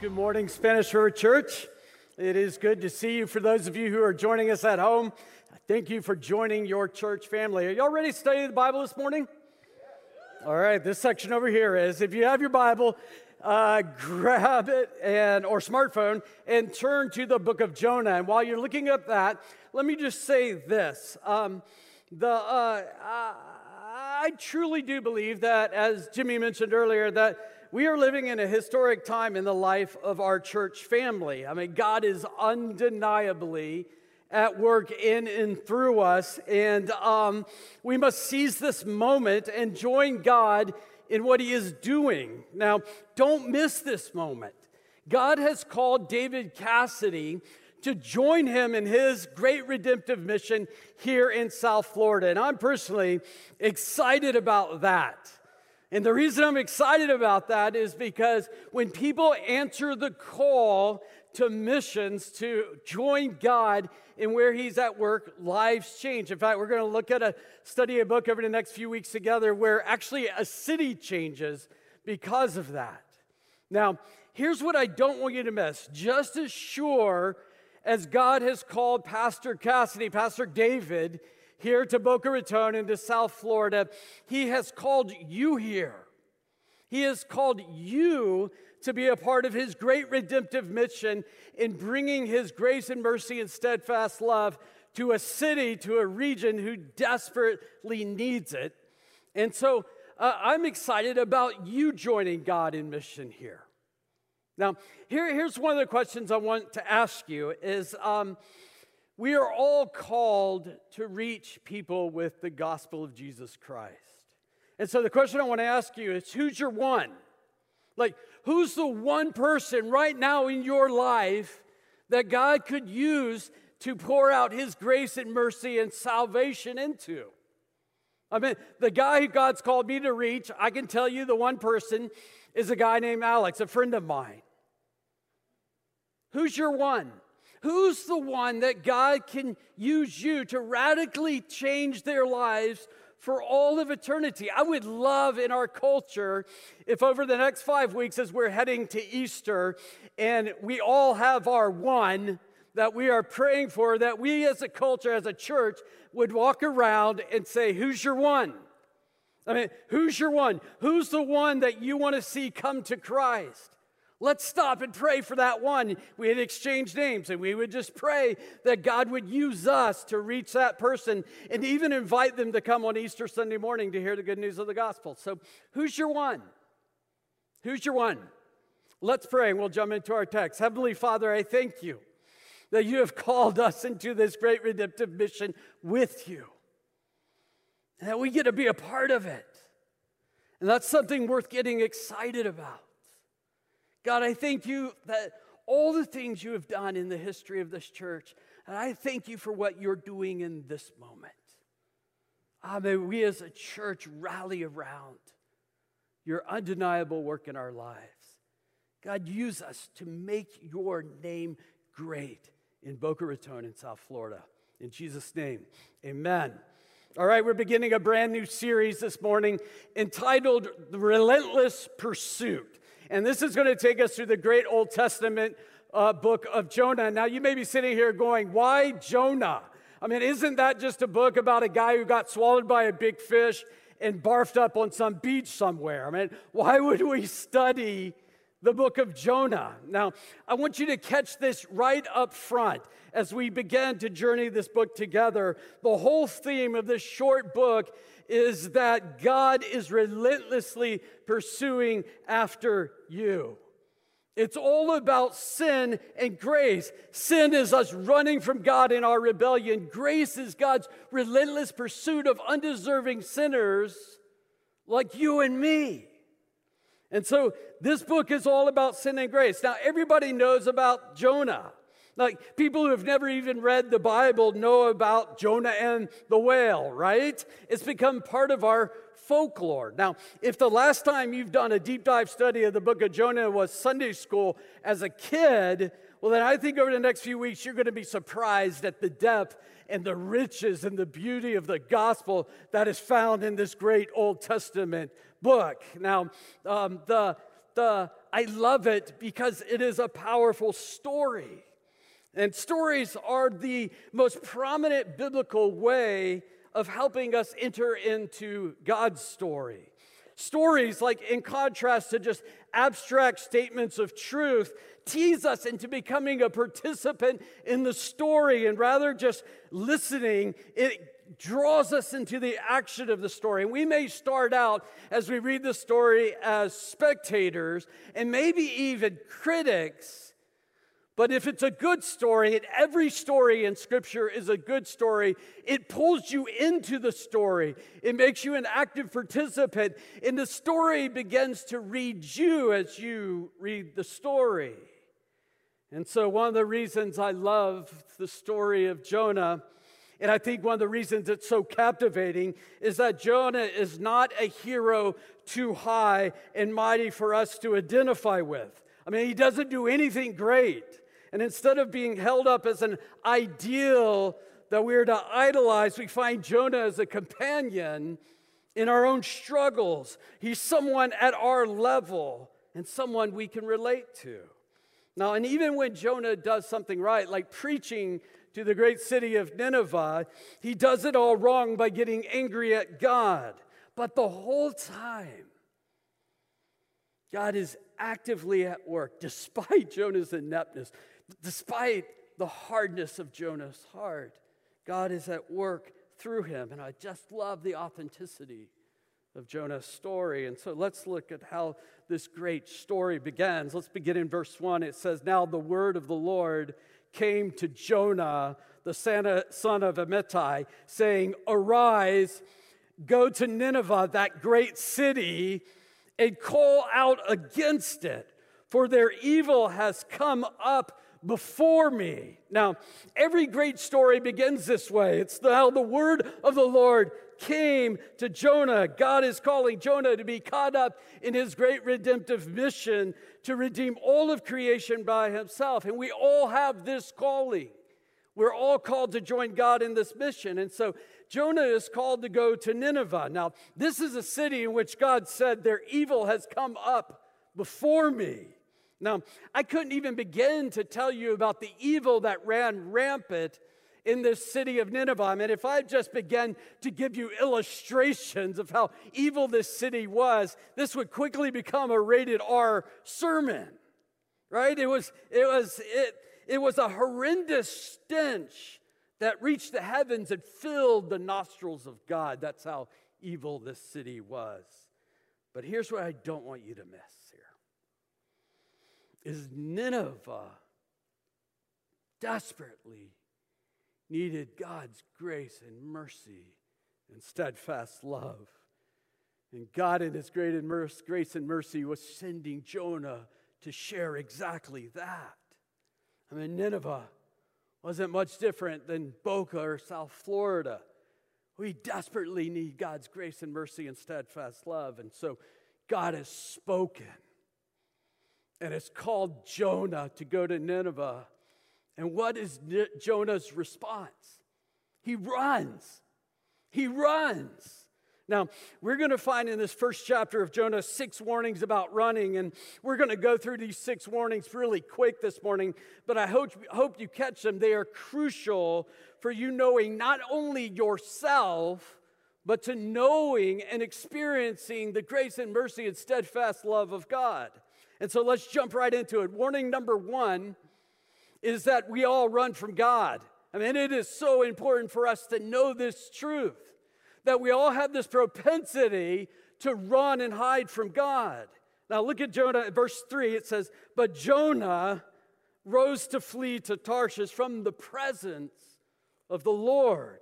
Good morning, Spanish River Church. It is good to see you. For those of you who are joining us at home, thank you for joining your church family. Are y'all ready to study the Bible this morning? All right, this section over here is if you have your Bible, uh, grab it and or smartphone and turn to the book of Jonah. And while you're looking at that, let me just say this: um, the uh, I truly do believe that, as Jimmy mentioned earlier, that we are living in a historic time in the life of our church family. I mean, God is undeniably at work in and through us, and um, we must seize this moment and join God in what He is doing. Now, don't miss this moment. God has called David Cassidy to join him in his great redemptive mission here in South Florida. And I'm personally excited about that. And the reason I'm excited about that is because when people answer the call to missions to join God in where He's at work, lives change. In fact, we're going to look at a study a book over the next few weeks together where actually a city changes because of that. Now, here's what I don't want you to miss. Just as sure as God has called Pastor Cassidy, Pastor David, here to Boca Raton and to South Florida, He has called you here. He has called you to be a part of His great redemptive mission in bringing His grace and mercy and steadfast love to a city, to a region who desperately needs it. And so uh, I'm excited about you joining God in mission here. Now, here, here's one of the questions I want to ask you is um, we are all called to reach people with the gospel of Jesus Christ. And so the question I want to ask you is who's your one? Like, who's the one person right now in your life that God could use to pour out his grace and mercy and salvation into? I mean, the guy who God's called me to reach, I can tell you the one person is a guy named Alex, a friend of mine. Who's your one? Who's the one that God can use you to radically change their lives for all of eternity? I would love in our culture if over the next five weeks, as we're heading to Easter, and we all have our one that we are praying for, that we as a culture, as a church, would walk around and say, Who's your one? I mean, who's your one? Who's the one that you want to see come to Christ? Let's stop and pray for that one. We had exchanged names and we would just pray that God would use us to reach that person and even invite them to come on Easter Sunday morning to hear the good news of the gospel. So, who's your one? Who's your one? Let's pray and we'll jump into our text. Heavenly Father, I thank you that you have called us into this great redemptive mission with you, and that we get to be a part of it. And that's something worth getting excited about. God, I thank you that all the things you have done in the history of this church, and I thank you for what you're doing in this moment. Ah, may we as a church rally around your undeniable work in our lives. God, use us to make your name great in Boca Raton in South Florida. In Jesus' name, amen. All right, we're beginning a brand new series this morning entitled The Relentless Pursuit. And this is going to take us through the great Old Testament uh, book of Jonah. Now, you may be sitting here going, why Jonah? I mean, isn't that just a book about a guy who got swallowed by a big fish and barfed up on some beach somewhere? I mean, why would we study the book of Jonah? Now, I want you to catch this right up front as we begin to journey this book together. The whole theme of this short book is that God is relentlessly pursuing after you. It's all about sin and grace. Sin is us running from God in our rebellion. Grace is God's relentless pursuit of undeserving sinners like you and me. And so this book is all about sin and grace. Now, everybody knows about Jonah. Like people who have never even read the Bible know about Jonah and the whale, right? It's become part of our folklore. Now, if the last time you've done a deep dive study of the book of Jonah was Sunday school as a kid, well, then I think over the next few weeks you're going to be surprised at the depth and the riches and the beauty of the gospel that is found in this great Old Testament book. Now, um, the the I love it because it is a powerful story. And stories are the most prominent biblical way of helping us enter into God's story. Stories, like in contrast to just abstract statements of truth, tease us into becoming a participant in the story. And rather just listening, it draws us into the action of the story. And we may start out as we read the story as spectators and maybe even critics but if it's a good story, and every story in Scripture is a good story, it pulls you into the story. It makes you an active participant, and the story begins to read you as you read the story. And so, one of the reasons I love the story of Jonah, and I think one of the reasons it's so captivating, is that Jonah is not a hero too high and mighty for us to identify with. I mean, he doesn't do anything great. And instead of being held up as an ideal that we're to idolize, we find Jonah as a companion in our own struggles. He's someone at our level and someone we can relate to. Now, and even when Jonah does something right, like preaching to the great city of Nineveh, he does it all wrong by getting angry at God. But the whole time, God is actively at work despite Jonah's ineptness, Despite the hardness of Jonah's heart, God is at work through him. And I just love the authenticity of Jonah's story. And so let's look at how this great story begins. Let's begin in verse 1. It says, Now the word of the Lord came to Jonah, the son of Amittai, saying, Arise, go to Nineveh, that great city, and call out against it, for their evil has come up before me. Now, every great story begins this way. It's the, how the word of the Lord came to Jonah. God is calling Jonah to be caught up in his great redemptive mission to redeem all of creation by himself. And we all have this calling. We're all called to join God in this mission. And so Jonah is called to go to Nineveh. Now, this is a city in which God said, Their evil has come up before me. Now, I couldn't even begin to tell you about the evil that ran rampant in this city of Nineveh. I mean, if I just began to give you illustrations of how evil this city was, this would quickly become a rated R sermon, right? It was, it was, it, it was a horrendous stench that reached the heavens and filled the nostrils of God. That's how evil this city was. But here's what I don't want you to miss is Nineveh desperately needed God's grace and mercy and steadfast love. And God, in His great and grace and mercy, was sending Jonah to share exactly that. I mean, Nineveh wasn't much different than Boca or South Florida. We desperately need God's grace and mercy and steadfast love. And so God has spoken and it's called Jonah to go to Nineveh. And what is Jonah's response? He runs. He runs. Now, we're going to find in this first chapter of Jonah six warnings about running, and we're going to go through these six warnings really quick this morning, but I hope, hope you catch them. They are crucial for you knowing not only yourself, but to knowing and experiencing the grace and mercy and steadfast love of God. And so let's jump right into it. Warning number one is that we all run from God. I mean, it is so important for us to know this truth that we all have this propensity to run and hide from God. Now, look at Jonah, verse 3. It says, But Jonah rose to flee to Tarshish from the presence of the Lord.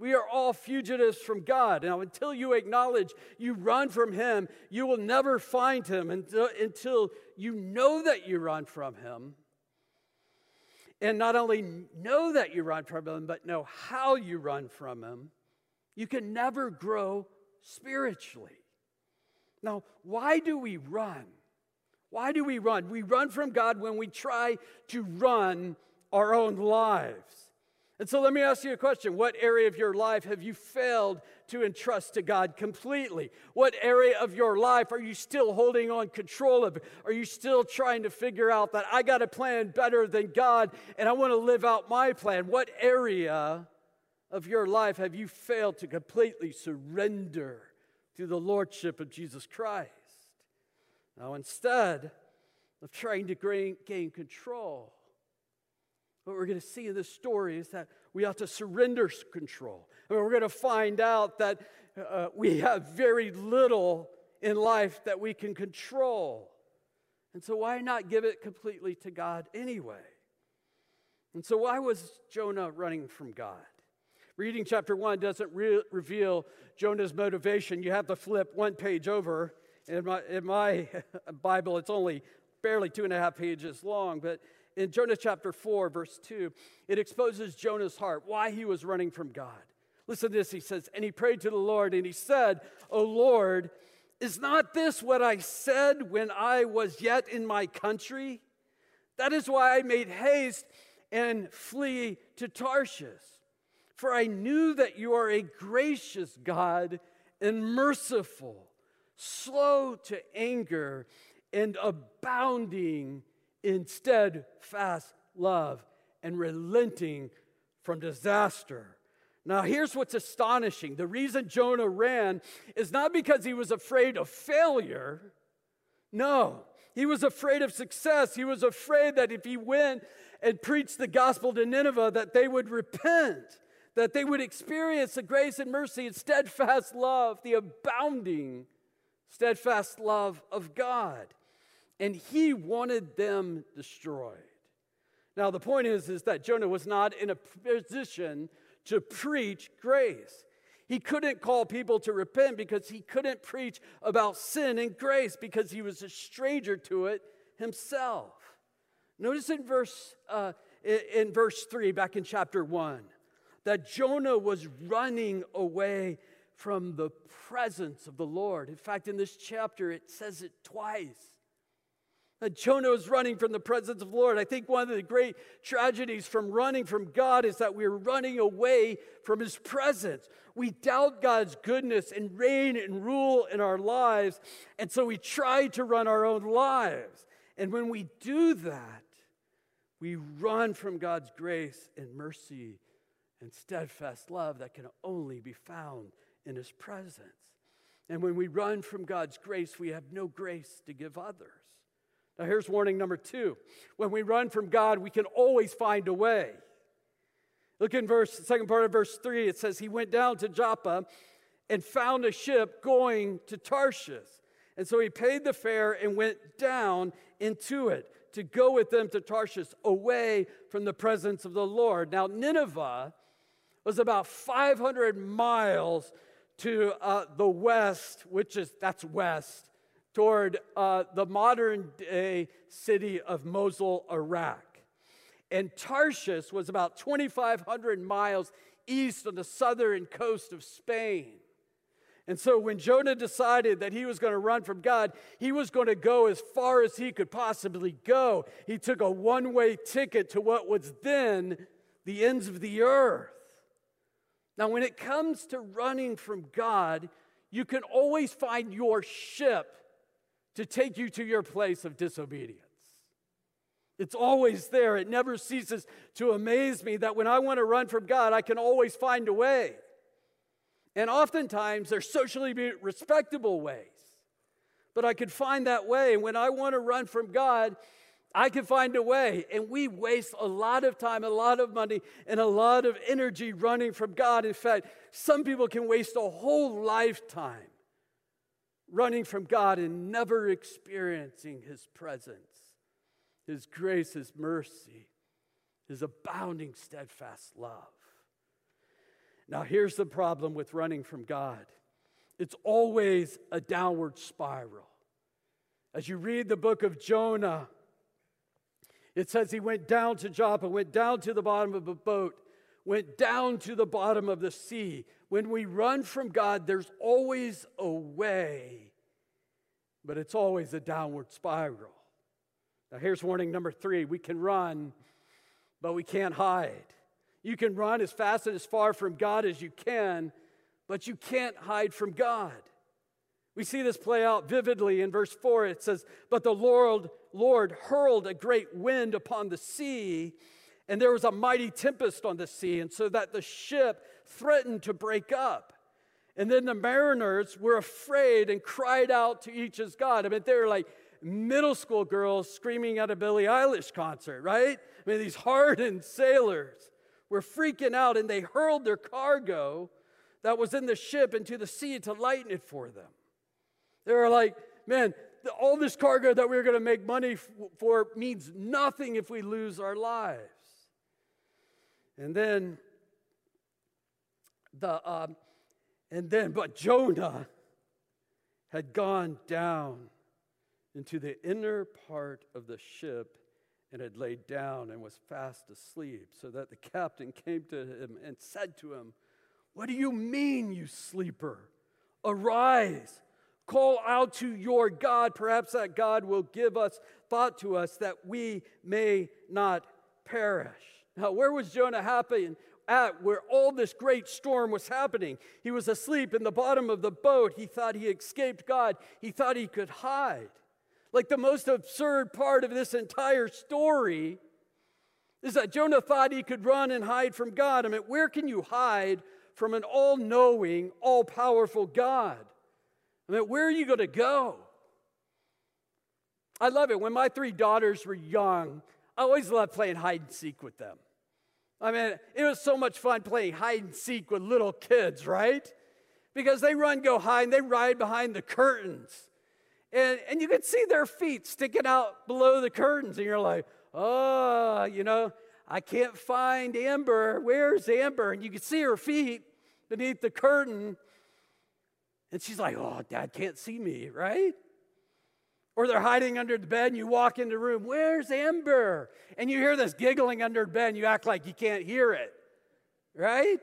We are all fugitives from God. Now, until you acknowledge you run from Him, you will never find Him until, until you know that you run from Him. And not only know that you run from Him, but know how you run from Him. You can never grow spiritually. Now, why do we run? Why do we run? We run from God when we try to run our own lives. And so let me ask you a question. What area of your life have you failed to entrust to God completely? What area of your life are you still holding on control of? Are you still trying to figure out that I got a plan better than God and I want to live out my plan? What area of your life have you failed to completely surrender to the Lordship of Jesus Christ? Now, instead of trying to gain, control, what we're going to see in this story is that we ought to surrender control. I mean, we're going to find out that uh, we have very little in life that we can control. And so, why not give it completely to God anyway? And so, why was Jonah running from God? Reading chapter one doesn't re- reveal Jonah's motivation. You have to flip one page over. In my, in my Bible, it's only barely two and a half pages long, but in Jonah chapter 4, verse 2, it exposes Jonah's heart, why he was running from God. Listen to this. He says, And he prayed to the Lord, and he said, O Lord, is not this what I said when I was yet in my country? That is why I made haste and flee to Tarshish. For I knew that you are a gracious God and merciful, slow to anger, and abounding in steadfast love and relenting from disaster. Now, here's what's astonishing the reason Jonah ran is not because he was afraid of failure. No, he was afraid of success. He was afraid that if he went and preached the gospel to Nineveh, that they would repent, that they would experience the grace and mercy and steadfast love, the abounding steadfast love of God and he wanted them destroyed. Now, the point is, is that Jonah was not in a position to preach grace. He couldn't call people to repent because he couldn't preach about sin and grace because he was a stranger to it himself. Notice in verse, uh, in verse 3, back in chapter 1, that Jonah was running away from the presence of the Lord. In fact, in this chapter, it says it twice. Jonah was running from the presence of the Lord. I think one of the great tragedies from running from God is that we're running away from his presence. We doubt God's goodness and reign and rule in our lives, and so we try to run our own lives. And when we do that, we run from God's grace and mercy and steadfast love that can only be found in his presence. And when we run from God's grace, we have no grace to give others. Now, here's warning number two. When we run from God, we can always find a way. Look in verse, second part of verse three. It says, He went down to Joppa and found a ship going to Tarshish. And so he paid the fare and went down into it to go with them to Tarshish, away from the presence of the Lord. Now, Nineveh was about 500 miles to uh, the west, which is, that's west, toward uh, the modern day city of Mosul, Iraq. And Tarshish was about 2,500 miles east on the southern coast of Spain. And so when Jonah decided that he was going to run from God, he was going to go as far as he could possibly go. He took a one way ticket to what was then the ends of the earth. Now, when it comes to running from God, you can always find your ship to take you to your place of disobedience. It's always there. It never ceases to amaze me that when I want to run from God, I can always find a way. And oftentimes, they're socially respectable ways. But I could find that way. And when I want to run from God, I can find a way. And we waste a lot of time, a lot of money, and a lot of energy running from God. In fact, some people can waste a whole lifetime running from God and never experiencing His presence, His grace, His mercy, His abounding, steadfast love. Now, here's the problem with running from God it's always a downward spiral. As you read the book of Jonah, it says he went down to Joppa, went down to the bottom of a boat, went down to the bottom of the sea, when we run from God, there's always a way, but it's always a downward spiral. Now, here's warning number three we can run, but we can't hide. You can run as fast and as far from God as you can, but you can't hide from God. We see this play out vividly in verse 4. It says, But the Lord, Lord hurled a great wind upon the sea, and there was a mighty tempest on the sea, and so that the ship threatened to break up. And then the mariners were afraid and cried out to each his God. I mean, they were like middle school girls screaming at a Billie Eilish concert, right? I mean, these hardened sailors were freaking out and they hurled their cargo that was in the ship into the sea to lighten it for them. They were like, man, all this cargo that we are going to make money for means nothing if we lose our lives. And then the um, and then but Jonah had gone down into the inner part of the ship and had laid down and was fast asleep, so that the captain came to him and said to him, What do you mean, you sleeper? Arise, call out to your God. Perhaps that God will give us thought to us that we may not perish. Now, where was Jonah happy? At where all this great storm was happening. He was asleep in the bottom of the boat. He thought he escaped God. He thought he could hide. Like the most absurd part of this entire story is that Jonah thought he could run and hide from God. I mean, where can you hide from an all knowing, all powerful God? I mean, where are you going to go? I love it. When my three daughters were young, I always loved playing hide and seek with them. I mean, it was so much fun playing hide and seek with little kids, right? Because they run, go hide, and they ride behind the curtains. And, and you can see their feet sticking out below the curtains, and you're like, oh, you know, I can't find Amber. Where's Amber? And you can see her feet beneath the curtain. And she's like, oh, dad can't see me, right? Or they're hiding under the bed and you walk in the room, where's Amber? And you hear this giggling under the bed and you act like you can't hear it, right?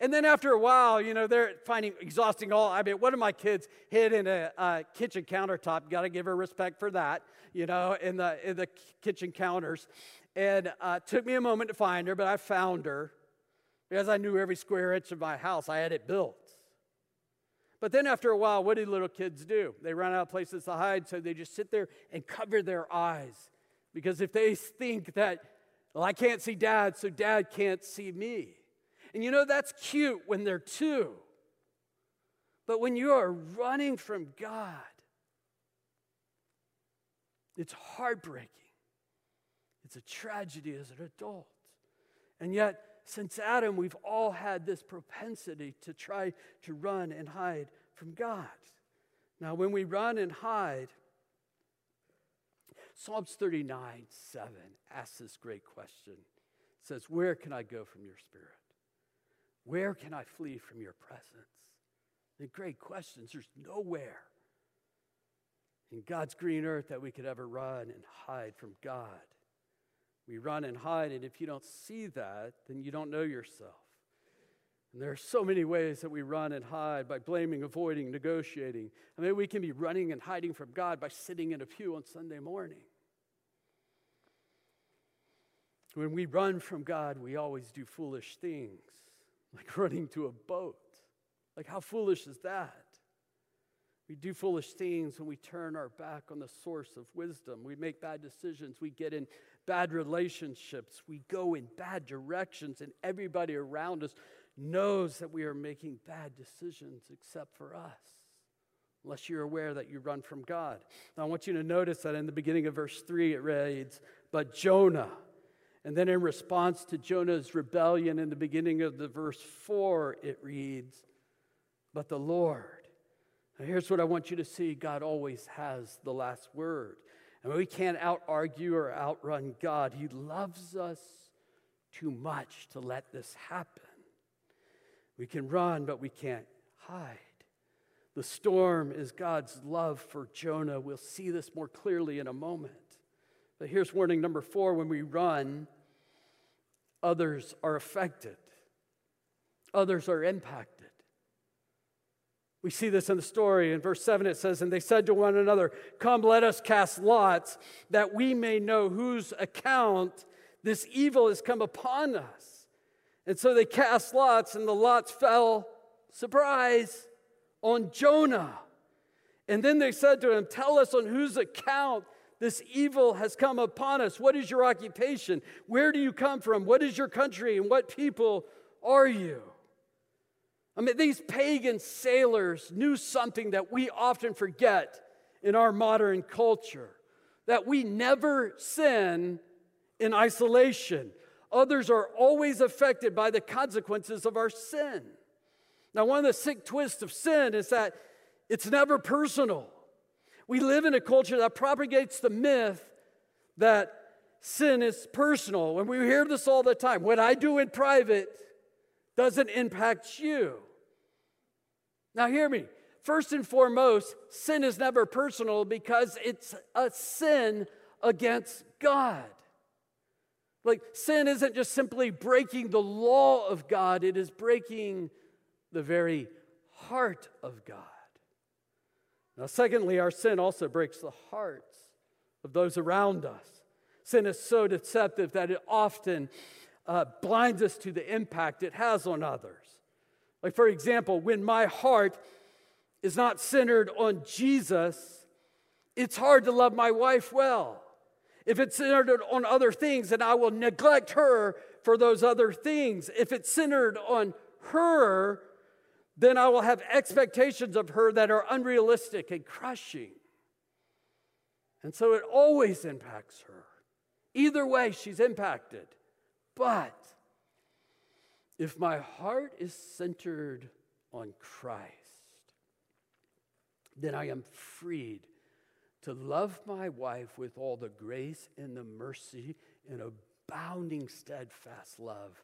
And then after a while, you know, they're finding exhausting all. I mean, one of my kids hid in a, kitchen countertop. Got to give her respect for that, you know, in the, in the kitchen counters. And uh, took me a moment to find her, but I found her because I knew every square inch of my house. I had it built. But then after a while, what do little kids do? They run out of places to hide, so they just sit there and cover their eyes. Because if they think that, well, I can't see dad, so dad can't see me. And you know, that's cute when they're two. But when you are running from God, it's heartbreaking. It's a tragedy as an adult. And yet, since Adam, we've all had this propensity to try to run and hide from God. Now, when we run and hide, Psalms 39 7 asks this great question. It says, Where can I go from your spirit? Where can I flee from your presence? The great questions. There's nowhere in God's green earth that we could ever run and hide from God. We run and hide, and if you don't see that, then you don't know yourself. And there are so many ways that we run and hide by blaming, avoiding, negotiating. I mean, we can be running and hiding from God by sitting in a pew on Sunday morning. When we run from God, we always do foolish things like running to a boat. Like, how foolish is that? We do foolish things when we turn our back on the source of wisdom. We make bad decisions. We get in bad relationships. We go in bad directions, and everybody around us knows that we are making bad decisions except for us, unless you're aware that you run from God. Now, I want you to notice that in the beginning of verse 3, it reads, But Jonah, and then in response to Jonah's rebellion in the beginning of the verse 4, it reads, But the Lord. Now here's what I want you to see God always has the last word. And we can't out argue or outrun God. He loves us too much to let this happen. We can run, but we can't hide. The storm is God's love for Jonah. We'll see this more clearly in a moment. But here's warning number four when we run, others are affected, others are impacted. We see this in the story. In verse 7, it says, And they said to one another, Come, let us cast lots, that we may know whose account this evil has come upon us. And so they cast lots, and the lots fell, surprise, on Jonah. And then they said to him, Tell us on whose account this evil has come upon us. What is your occupation? Where do you come from? What is your country? And what people are you? I mean, these pagan sailors knew something that we often forget in our modern culture that we never sin in isolation. Others are always affected by the consequences of our sin. Now, one of the sick twists of sin is that it's never personal. We live in a culture that propagates the myth that sin is personal. And we hear this all the time. What I do in private doesn't impact you. Now, hear me. First and foremost, sin is never personal because it's a sin against God. Like, sin isn't just simply breaking the law of God, it is breaking the very heart of God. Now, secondly, our sin also breaks the hearts of those around us. Sin is so deceptive that it often uh, blinds us to the impact it has on others. Like, for example, when my heart is not centered on Jesus, it's hard to love my wife well. If it's centered on other things, then I will neglect her for those other things. If it's centered on her, then I will have expectations of her that are unrealistic and crushing. And so it always impacts her. Either way, she's impacted. But if my heart is centered on Christ, then I am freed to love my wife with all the grace and the mercy and abounding steadfast love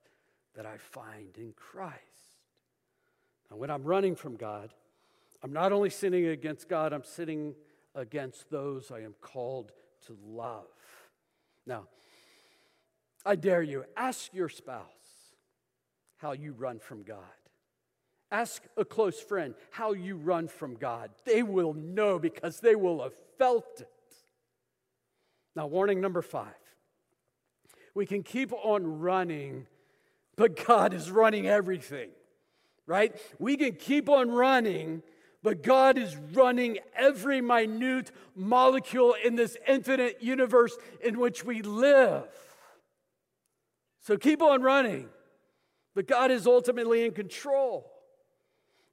that I find in Christ. Now, when I'm running from God, I'm not only sinning against God, I'm sinning against those I am called to love. Now, I dare you, ask your spouse how you run from God. Ask a close friend how you run from God. They will know because they will have felt it. Now, warning number five we can keep on running, but God is running everything, right? We can keep on running, but God is running every minute molecule in this infinite universe in which we live. So keep on running, but God is ultimately in control.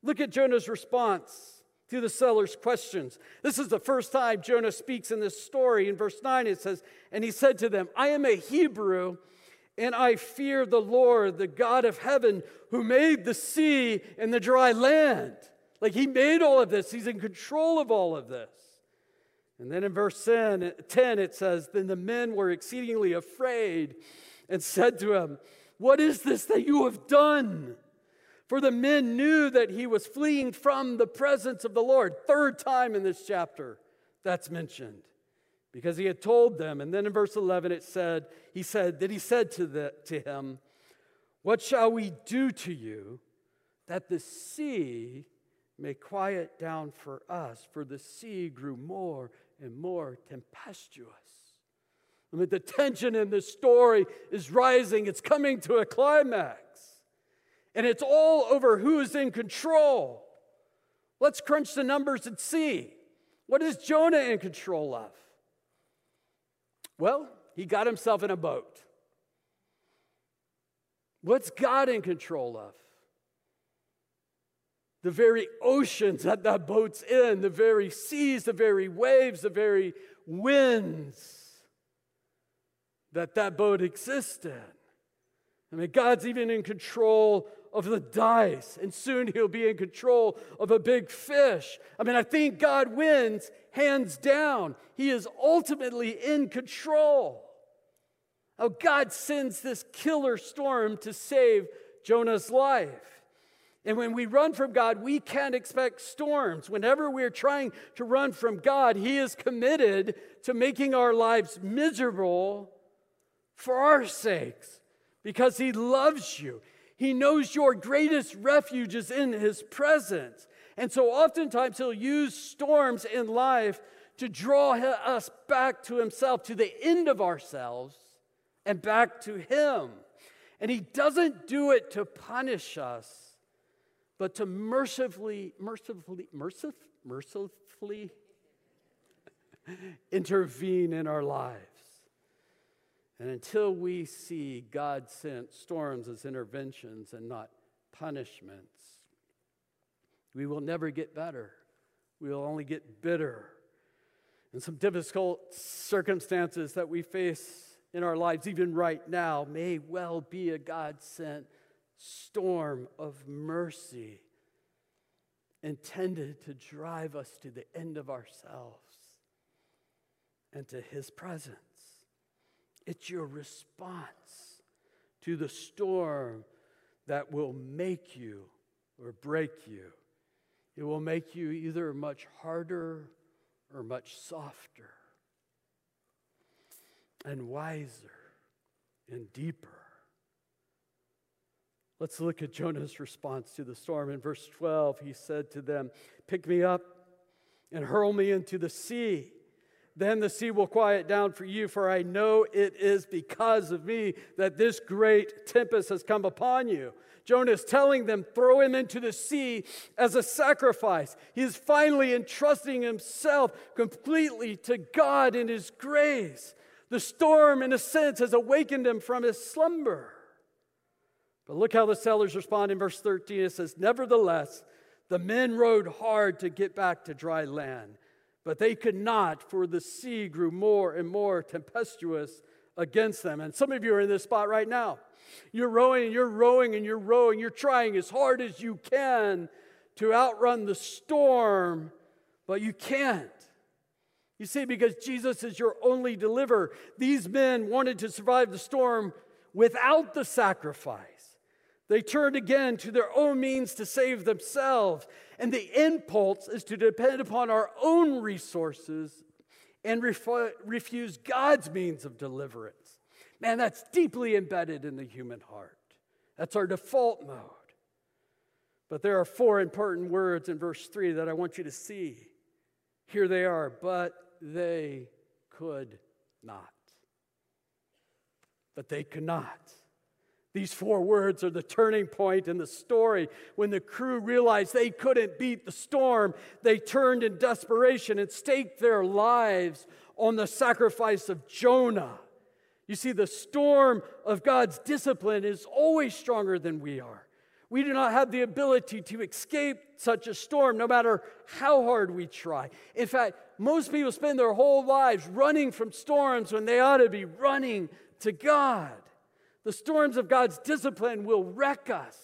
Look at Jonah's response to the seller's questions. This is the first time Jonah speaks in this story. In verse 9, it says, And he said to them, I am a Hebrew, and I fear the Lord, the God of heaven, who made the sea and the dry land. Like he made all of this, he's in control of all of this. And then in verse 10, it says, Then the men were exceedingly afraid and said to him, What is this that you have done? For the men knew that he was fleeing from the presence of the Lord. Third time in this chapter that's mentioned. Because he had told them. And then in verse 11 it said, he said, that he said to, the, to him, What shall we do to you that the sea may quiet down for us? For the sea grew more and more tempestuous. I mean, the tension in this story is rising, it's coming to a climax. And it's all over who's in control. Let's crunch the numbers and see. What is Jonah in control of? Well, he got himself in a boat. What's God in control of? The very oceans that that boat's in, the very seas, the very waves, the very winds that that boat exists in. I mean, God's even in control of the dice, and soon he'll be in control of a big fish. I mean, I think God wins hands down. He is ultimately in control. Oh, God sends this killer storm to save Jonah's life. And when we run from God, we can't expect storms. Whenever we're trying to run from God, He is committed to making our lives miserable for our sakes because He loves you. He knows your greatest refuge is in His presence. And so oftentimes He'll use storms in life to draw us back to Himself, to the end of ourselves, and back to Him. And He doesn't do it to punish us, but to mercifully, mercifully, mercif, mercifully intervene in our lives. And until we see God sent storms as interventions and not punishments, we will never get better. We will only get bitter. And some difficult circumstances that we face in our lives, even right now, may well be a God sent storm of mercy intended to drive us to the end of ourselves and to His presence. It's your response to the storm that will make you or break you. It will make you either much harder or much softer and wiser and deeper. Let's look at Jonah's response to the storm. In verse 12, he said to them, Pick me up and hurl me into the sea. Then the sea will quiet down for you, for I know it is because of me that this great tempest has come upon you. Jonah is telling them, throw him into the sea as a sacrifice. He is finally entrusting himself completely to God in his grace. The storm, in a sense, has awakened him from his slumber. But look how the sailors respond in verse 13. It says, Nevertheless, the men rowed hard to get back to dry land, but they could not, for the sea grew more and more tempestuous against them. And some of you are in this spot right now. You're rowing and you're rowing and you're rowing. You're trying as hard as you can to outrun the storm, but you can't. You see, because Jesus is your only deliverer, these men wanted to survive the storm without the sacrifice. They turned again to their own means to save themselves. And the impulse is to depend upon our own resources and ref- refuse God's means of deliverance. Man, that's deeply embedded in the human heart. That's our default mode. But there are four important words in verse 3 that I want you to see. Here they are, but they could not. But they could not. These four words are the turning point in the story. When the crew realized they couldn't beat the storm, they turned in desperation and staked their lives on the sacrifice of Jonah. You see, the storm of God's discipline is always stronger than we are. We do not have the ability to escape such a storm, no matter how hard we try. In fact, most people spend their whole lives running from storms when they ought to be running to God. The storms of God's discipline will wreck us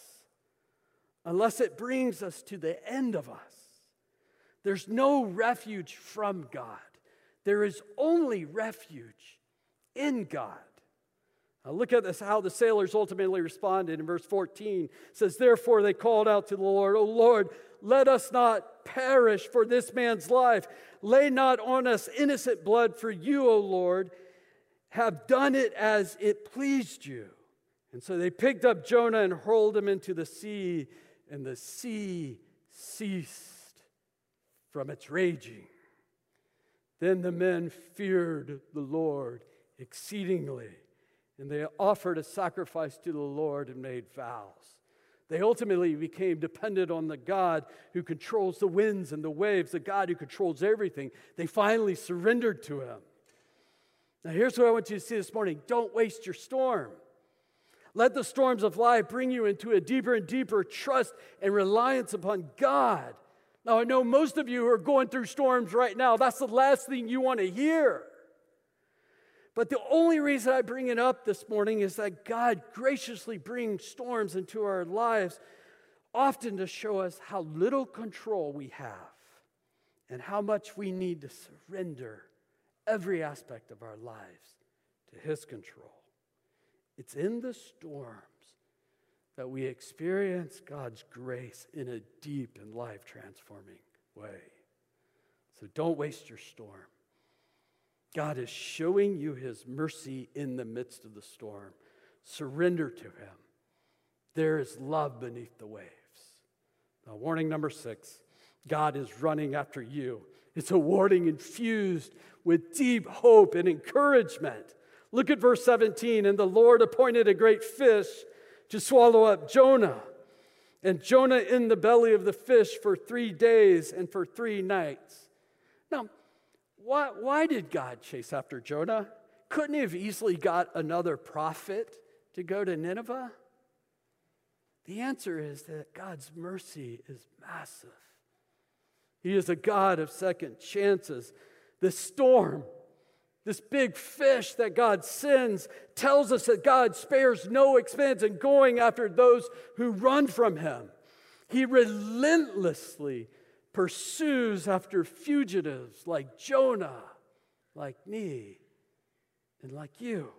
unless it brings us to the end of us. There's no refuge from God, there is only refuge in God. Now look at this how the sailors ultimately responded in verse 14 it says therefore they called out to the Lord "O Lord let us not perish for this man's life lay not on us innocent blood for you O Lord have done it as it pleased you. And so they picked up Jonah and hurled him into the sea, and the sea ceased from its raging. Then the men feared the Lord exceedingly, and they offered a sacrifice to the Lord and made vows. They ultimately became dependent on the God who controls the winds and the waves, the God who controls everything. They finally surrendered to him. Now, here's what I want you to see this morning don't waste your storm. Let the storms of life bring you into a deeper and deeper trust and reliance upon God. Now, I know most of you who are going through storms right now, that's the last thing you want to hear. But the only reason I bring it up this morning is that God graciously brings storms into our lives, often to show us how little control we have and how much we need to surrender every aspect of our lives to His control. It's in the storms that we experience God's grace in a deep and life transforming way. So don't waste your storm. God is showing you His mercy in the midst of the storm. Surrender to Him. There is love beneath the waves. Now, warning number six God is running after you. It's a warning infused with deep hope and encouragement. Look at verse 17. And the Lord appointed a great fish to swallow up Jonah. And Jonah in the belly of the fish for three days and for three nights. Now, why, why did God chase after Jonah? Couldn't he have easily got another prophet to go to Nineveh? The answer is that God's mercy is massive. He is a God of second chances. The storm this big fish that God sends tells us that God spares no expense in going after those who run from him. He relentlessly pursues after fugitives like Jonah, like me, and like you.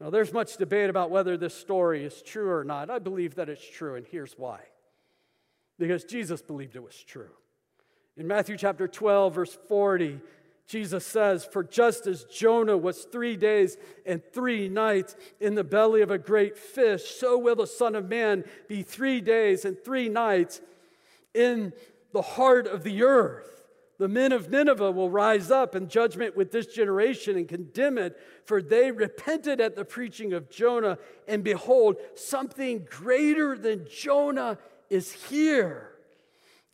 Now, there's much debate about whether this story is true or not. I believe that it's true, and here's why. Because Jesus believed it was true. In Matthew chapter 12, verse 40, Jesus says, For just as Jonah was three days and three nights in the belly of a great fish, so will the Son of Man be three days and three nights in the heart of the earth. The men of Nineveh will rise up in judgment with this generation and condemn it, for they repented at the preaching of Jonah, and behold, something greater than Jonah is here.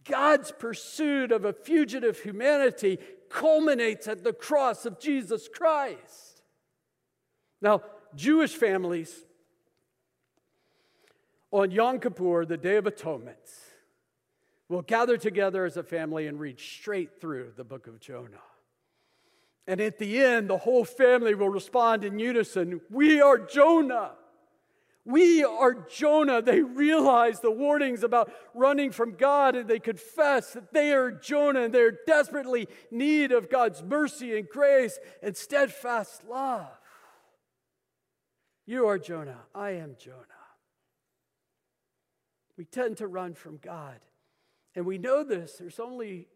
God's pursuit of a fugitive humanity culminates at the cross of Jesus Christ. Now, Jewish families on Yom Kippur, the Day of Atonement, will gather together as a family and read straight through the book of Jonah. And at the end, the whole family will respond in unison We are Jonah. We are Jonah. They realize the warnings about running from God and they confess that they are Jonah and they're desperately need of God's mercy and grace and steadfast love. You are Jonah. I am Jonah. We tend to run from God. And we know this. There's only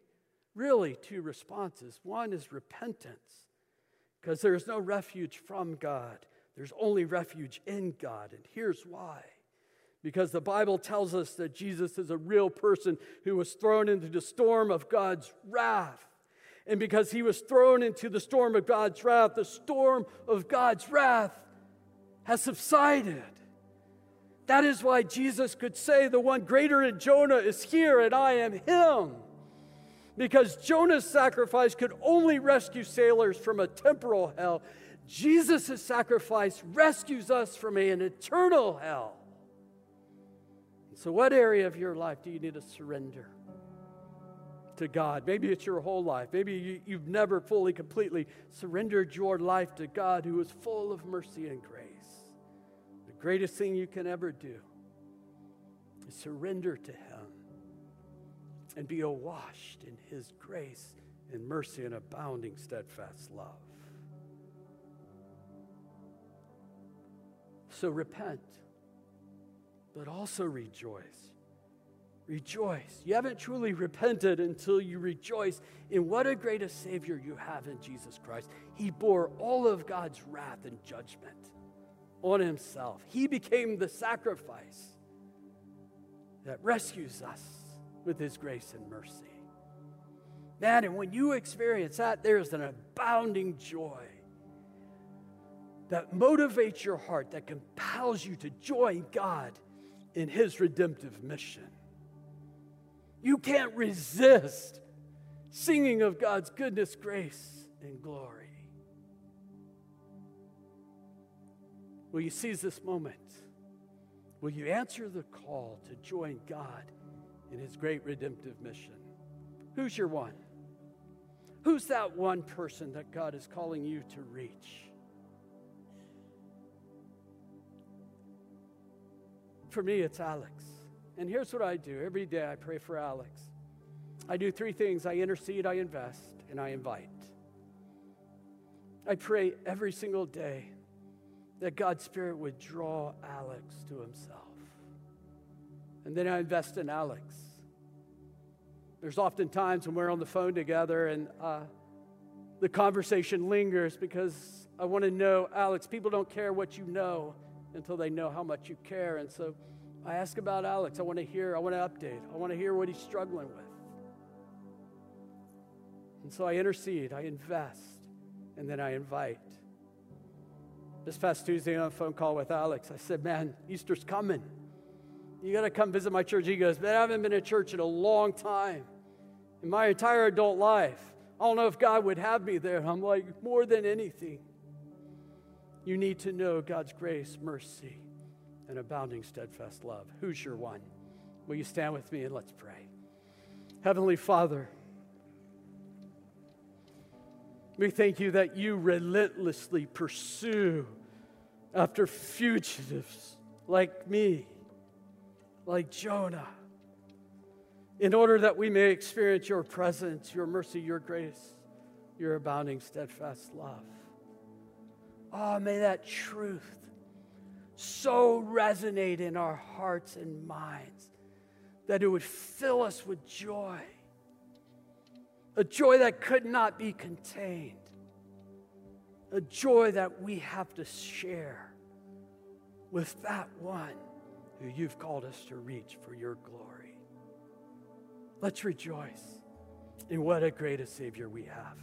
really two responses. One is repentance, because there is no refuge from God. There's only refuge in God. And here's why. Because the Bible tells us that Jesus is a real person who was thrown into the storm of God's wrath. And because he was thrown into the storm of God's wrath, the storm of God's wrath has subsided. That is why Jesus could say, The one greater than Jonah is here, and I am him. Because Jonah's sacrifice could only rescue sailors from a temporal hell, Jesus' sacrifice rescues us from an eternal hell. So, what area of your life do you need to surrender to God? Maybe it's your whole life. Maybe you, have never fully, completely surrendered your life to God, who is full of mercy and grace. The greatest thing you can ever do is surrender to Him and be awashed in His grace and mercy and abounding, steadfast love. So repent, but also rejoice. Rejoice. You haven't truly repented until you rejoice in what a great a Savior you have in Jesus Christ. He bore all of God's wrath and judgment on Himself. He became the sacrifice that rescues us with His grace and mercy. Man, and when you experience that, there's an abounding joy that motivates your heart, that compels you to join God in His redemptive mission. You can't resist singing of God's goodness, grace, and glory. Will you seize this moment? Will you answer the call to join God in His great redemptive mission? Who's your one? Who's that one person that God is calling you to reach? For me, it's Alex. And here's what I do every day I pray for Alex. I do three things I intercede, I invest, and I invite. I pray every single day that God's Spirit would draw Alex to Himself. And then I invest in Alex. There's often times when we're on the phone together and uh, the conversation lingers because I want to know, Alex, people don't care what you know until they know how much you care. And so I ask about Alex. I want to hear, I want to update, I want to hear what he's struggling with. And so I intercede, I invest, and then I invite. This past Tuesday on a phone call with Alex, I said, Man, Easter's coming. You got to come visit my church. He goes, Man, I haven't been to church in a long time. In my entire adult life, I don't know if God would have me there. I'm like, More than anything, you need to know God's grace, mercy, and abounding steadfast love. Who's your one? Will you stand with me and let's pray? Heavenly Father, we thank you that you relentlessly pursue after fugitives like me, like Jonah, in order that we may experience your presence, your mercy, your grace, your abounding, steadfast love. Oh, may that truth so resonate in our hearts and minds that it would fill us with joy a joy that could not be contained, a joy that we have to share with that one who you've called us to reach for your glory. Let's rejoice in what a great a Savior we have.